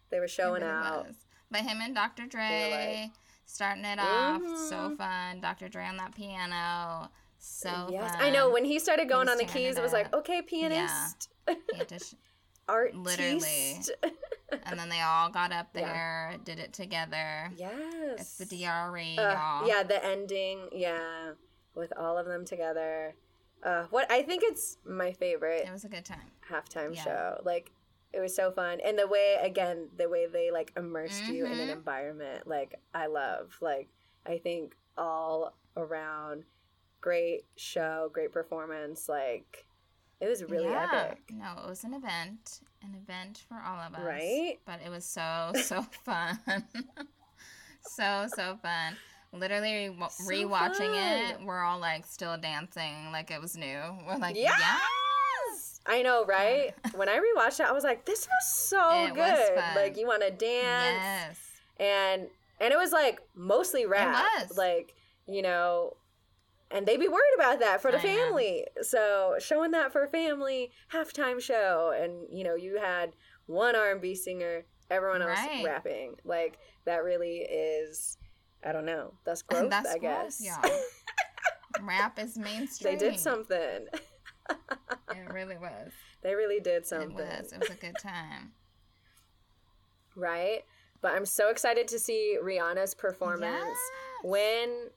they were showing really out. was. But him and Dr. Dre starting it off, so Mhm. fun. Dr. Dre on that piano, so yes, fun. I know. When he started going was on the keys, it it was like, okay, pianist, He sh- artist. Literally. and then they all got up Yeah. there, did it together. yes. It's the DRE, Uh, y'all. yeah, the ending. Yeah, with all of them together. Uh, what I think it's my favorite It was a good time. halftime Yeah. show. Like it was so fun, and the way again, the way they like immersed you in an Mhm. environment, like I love. Like I think all around, great show, great performance. Like it was really yeah. epic. No, it was an event, an event for all of us. Right? But it was so so fun, so so fun. Literally re- So rewatching it, we're all like still dancing like it was new. We're like, Yes! yes. I know, right? when I rewatched it, I was like, "This was so It good!" was fun. Like you want to dance, Yes. and and it was like mostly rap, like you know, and they'd be worried about that for the I family. So showing that for a family halftime show, and you know, you had one R and B singer, everyone else Right. rapping. Like that really is, I don't know, that's growth, That's I growth, guess. y'all. Rap is mainstream. they did something. It really was. they really did something. It was. It was a good time. right? But I'm so excited to see Rihanna's performance Yes. when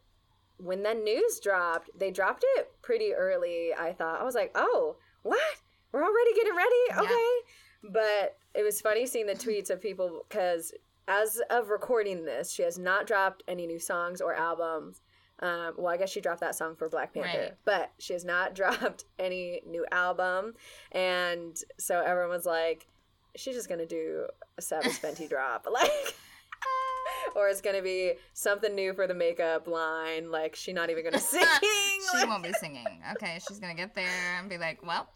when the news dropped. They dropped it pretty early. I thought I was like, oh, what? We're already getting ready, Yeah. okay? But it was funny seeing the tweets of people because as of recording this, she has not dropped any new songs or albums. Um, well, I guess she dropped that song for Black Panther, Right. but she has not dropped any new album. And so everyone was like, she's just gonna do a Savage Fenty drop, like, or it's gonna be something new for the makeup line. Like, she's not even gonna sing. She like- won't be singing. Okay, she's gonna get there and be like, "Well,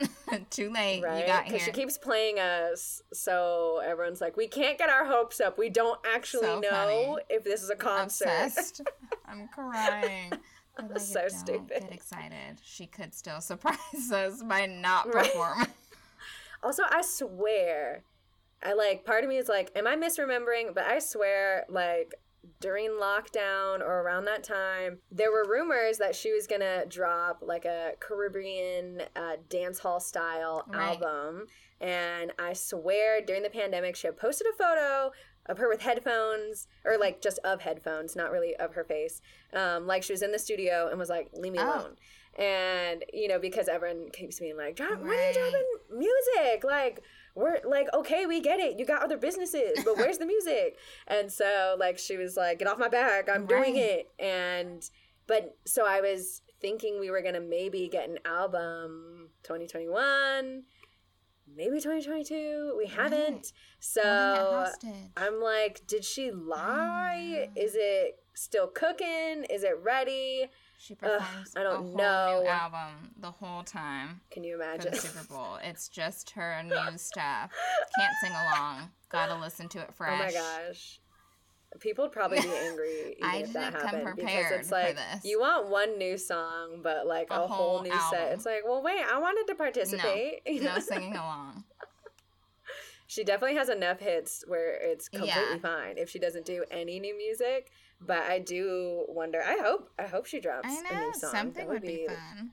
too late. right? You got here." She keeps playing us, so everyone's like, we can't get our hopes up. We don't actually So know funny. if this is a concert. I'm crying. Like, So don't stupid. Get excited. She could still surprise us by not Right. performing. Also, I swear, I like part of me is like, am I misremembering? But I swear, like during lockdown or around that time, there were rumors that she was gonna drop like a Caribbean uh, dance hall style Right. album. And I swear, during the pandemic, she had posted a photo of her with headphones, or like just of headphones, not really of her face. Um, like she was in the studio and was like, "Leave me Oh. alone." And you know, because everyone keeps being like, "Drop, when are you dropping music?" Like we're like, "Okay, we get it. You got other businesses, but where's the music?" And so like she was like, "Get off my back. I'm doing it." And but so I was thinking we were gonna maybe get an album 2021, maybe 2022. We haven't. So Holding it hostage. I'm like, did she lie? know. Is it still cooking? Is it ready? She performs I don't a whole know. new album the whole time Can you for imagine? the Super Bowl. It's just her new stuff. Can't sing along. Gotta listen to it fresh. oh my gosh. People would probably be angry even I if that happened because prepared it's for like this. you want one new song, but like a, A whole, whole new set. It's like, well, wait, I wanted to participate. No know? singing along. she definitely has enough hits where it's completely Yeah. fine if she doesn't do any new music. But I do wonder. I hope. I hope she drops I a know new song. something That would be fun.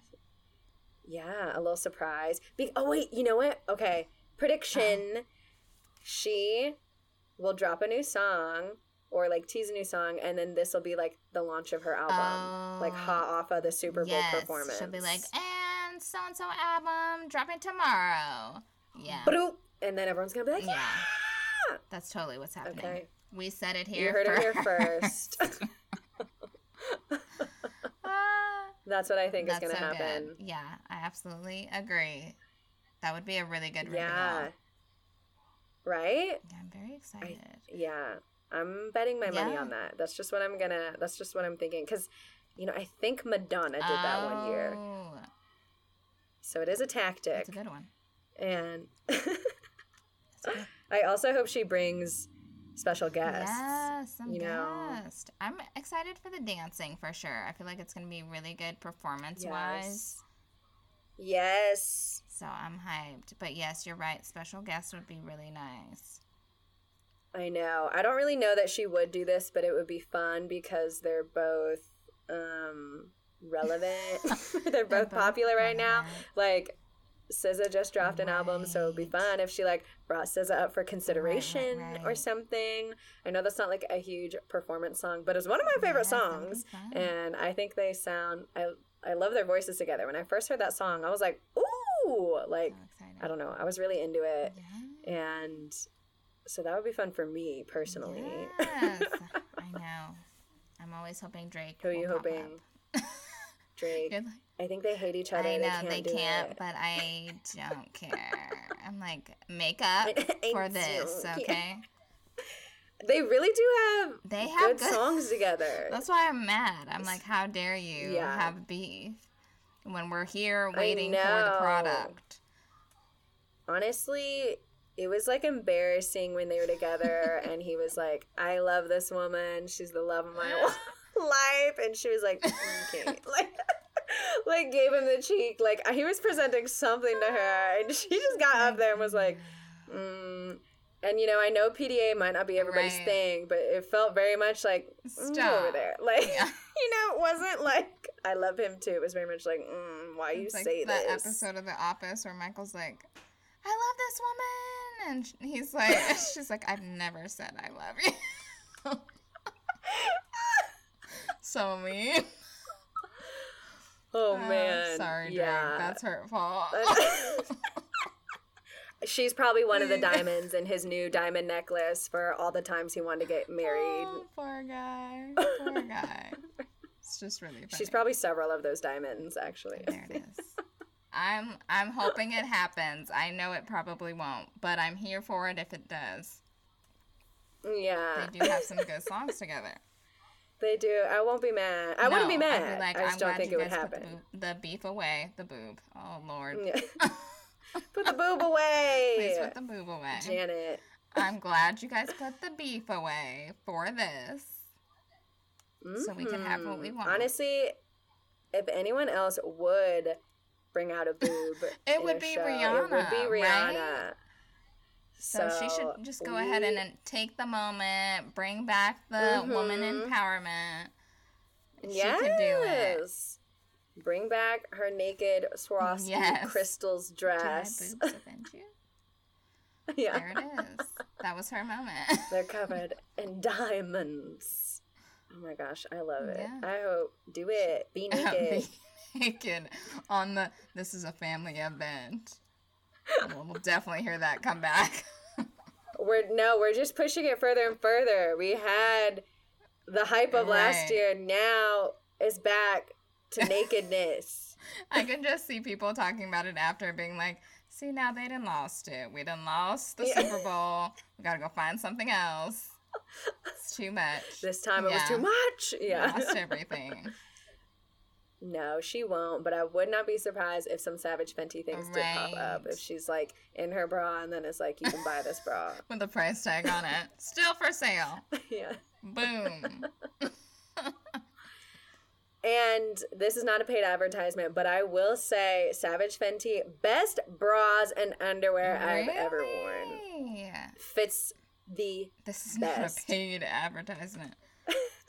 Yeah, a little surprise. Be- oh wait, you know what? Okay, prediction: oh. she will drop a new song or like tease a new song, and then this will be like the launch of her album, like Oh, hot off of the Super Bowl yes, performance. She'll be like, and so and so album dropping tomorrow. Yeah. And then everyone's gonna be like, Yeah. yeah. That's totally what's happening. Okay, We said it here. you heard it here first. first. That's what I think is gonna so happen. good. Yeah, I absolutely agree. That would be a really good reveal. Yeah. Right? Yeah, I'm very excited. Yeah, I'm betting my money Yeah. on that. That's just what I'm gonna. That's just what I'm thinking. Because, you know, I think Madonna did that one year, Oh, so it is a tactic. That's a good one. And. I also hope she brings special guests. Yes, some you know. guest. I'm excited for the dancing for sure. I feel like it's gonna be really good performance wise. Yes. Yes. So I'm hyped. But yes, you're right. Special guests would be really nice. I know. I don't really know that she would do this, but it would be fun because they're both um relevant. they're both both popular right now. Like SZA just dropped an album, so it'd be fun if she like brought SZA up for consideration or right. something. I know that's not like a huge performance song, but it's one of my favorite Yes, that would be songs, and I think they sound. I I love their voices together. When I first heard that song, I was like, ooh, like so. I don't know, I was really into it, Yeah. and so that would be fun for me personally. Yes. I know. I'm always hoping Drake. Who are you hoping? Drake. Like, I think they hate each other. I know they they can't. do can't, but I don't care. I'm like, make up for this, okay? They really do have They have good, good songs together. That's why I'm mad. I'm like, how dare you Yeah. have beef when we're here waiting for the product? Honestly, it was like embarrassing when they were together, and he was like, "I love this woman. She's the love of my life," and she was like, "Okay," like. Like gave him the cheek, like he was presenting something to her, and she just got up there and was like, mm. and you know, I know PDA might not be everybody's Right. thing, but it felt very much like mm, over there, like Yeah. you know, it wasn't like I love him too. It was very much like, mm, why you It's like say that this? episode of The Office where Michael's like, I love this woman. And he's like, she's like, I've never said I love you. So mean. Oh Uh, man, sorry, Drake. yeah. That's hurtful. She's probably one of the diamonds in his new diamond necklace for all the times he wanted to get married. Oh, poor guy. Poor guy. It's just really funny. She's probably several of those diamonds, actually. There it is. I'm I'm hoping it happens. I know it probably won't, but I'm here for it if it does. yeah, They do have some good songs together. They do. I won't be mad. I wouldn't be mad. Be like, I just I'm don't think it would happen. The, the beef away, the boob. Oh Lord, Yeah. put the boob away, please put the boob away. Janet. I'm glad you guys put the beef away for this. So we can have what we Mhm. want. Honestly, if anyone else would bring out a boob, It would be show, It would be Rihanna, Rihanna. right? So, she should just go ahead and, and take the moment, bring back the woman Mhm. empowerment. She yes. could do it. Bring back her naked Swarovski Yes. crystals dress. boobs offend you? yeah. There it is. That was her moment. They're covered in diamonds. Oh my gosh, I love it. Yeah. I hope do it. Be naked. Be naked on the. This is a family event. We'll, definitely hear that come back. we're no, we're just pushing it further and further. We had the hype of last year. Now it's back to nakedness. I can just see people talking about it after, being like, "See, now they didn't lost it. We didn't lost the Yeah. Super Bowl. We gotta go find something else. It's too much. this time it was too much. Yeah. lost everything. No, she won't. But I would not be surprised if some Savage Fenty things did pop up. If she's like in her bra and then it's like you can buy this bra. With the price tag on it, still for sale. yeah. Boom. And this is not a paid advertisement, but I will say Savage Fenty best bras and underwear I've ever worn. Fits the This is not a paid advertisement,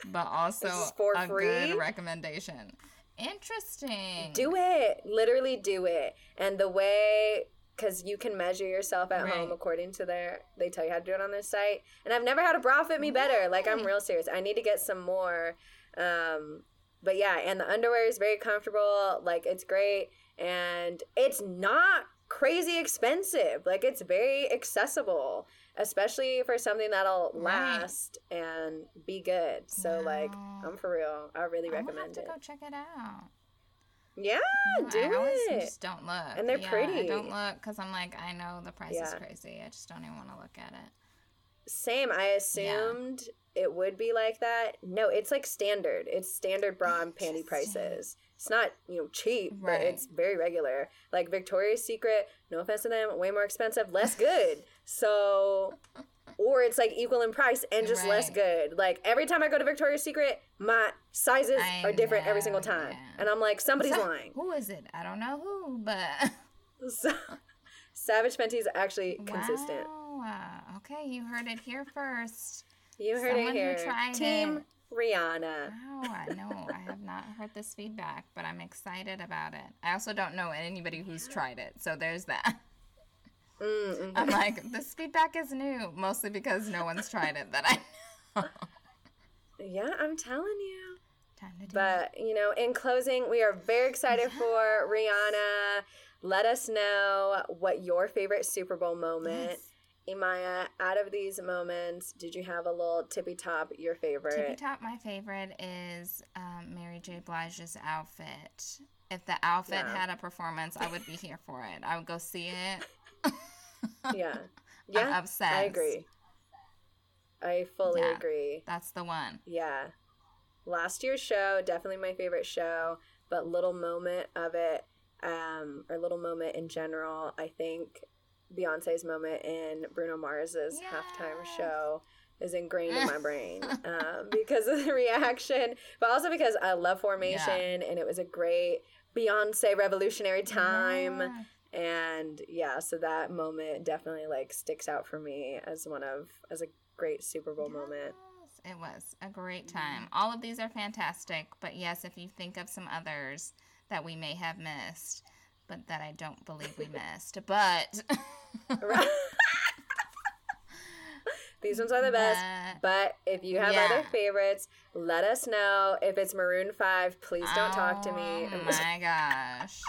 but also This is for a free? good recommendation. Interesting. do it. Literally do it. And the way because you can measure yourself at home according to their they tell you how to do it on their site. And I've never had a bra fit me better. Like I'm real serious. I need to get some more. Um but yeah, and the underwear is very comfortable. Like it's great and it's not crazy expensive. Like it's very accessible, especially for something that'll Right. last and be good. So like I'm for real. I really gonna have recommend to it. go check it out. Yeah, Yeah, do I always it. just don't look. And they're Yeah, I pretty. don't look because I'm like, I know the price is crazy. I just don't even want to look at it. Same. I assumed it would be like that. No, it's like standard. It's standard bra and panty prices. It's not, you know, cheap, but it's very regular. Like Victoria's Secret, no offense to them, way more expensive, less good. So or it's like equal in price and just less good. Like every time I go to Victoria's Secret, my sizes I are different every single time, yeah. and I'm like, somebody's So- lying. Who is it? I don't know who, but So, Savage Fenty is actually consistent. Wow. Okay, you heard it here first. You heard Someone it who here. tried Team it. Rihanna. Wow, I know. I have not heard this feedback, but I'm excited about it. I also don't know anybody who's tried it, so there's that. Mm-mm. I'm like, this feedback is new, mostly because no one's tried it that I know. Yeah, I'm telling you. Time to do it. But, you know, in closing, we are very excited for Rihanna. Let us know what your favorite Super Bowl moment. Yes. Imaya, out of these moments, did you have a little tippy top, your favorite? Tippy top, my favorite is um, Mary J. Blige's outfit. If the outfit Yeah. had a performance, I would be here for it. I would go see it. Yeah. Yeah. I obsessed. agree. I fully Yeah. agree. That's the one. Yeah. Last year's show, definitely my favorite show, but little moment of it, um, or little moment in general, I think Beyonce's moment in Bruno Mars's halftime show is ingrained in my brain um, because of the reaction, but also because I love Formation and it was a great Beyonce revolutionary time. Yeah. And yeah, so that moment definitely like sticks out for me as one of as a great Super Bowl moment. It was a great time. All of these are fantastic, but yes, if you think of some others that we may have missed, but that I don't believe we missed, but These ones are the best. But- if you have Yeah. other favorites, let us know. If it's Maroon 5, please don't talk to me. Oh my gosh.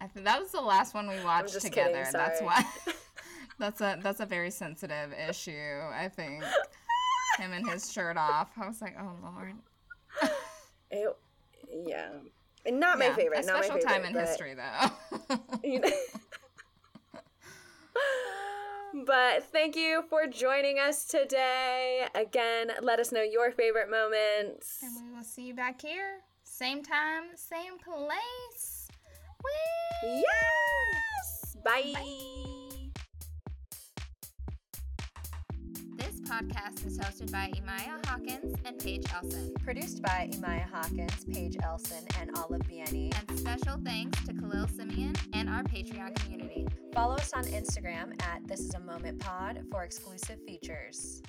I think that was the last one we watched together. kidding, That's why that's a that's a very sensitive issue, I think. Him and his shirt off. I was like, oh lord. It- yeah. And Not my favorite. A not my special favorite. time in but- history though. you know. but thank you for joining us today. Again, let us know your favorite moments. and we will see you back here. Same time, same place. Whee! Yes! Bye. This podcast is hosted by Imaya Hawkins and Paige Elson. Produced by Imaya Hawkins, Paige Elson, and Olive Bieni. And special thanks to Khalil Simeon and our Patreon community. Follow us on Instagram at This Is a Moment Pod for exclusive features.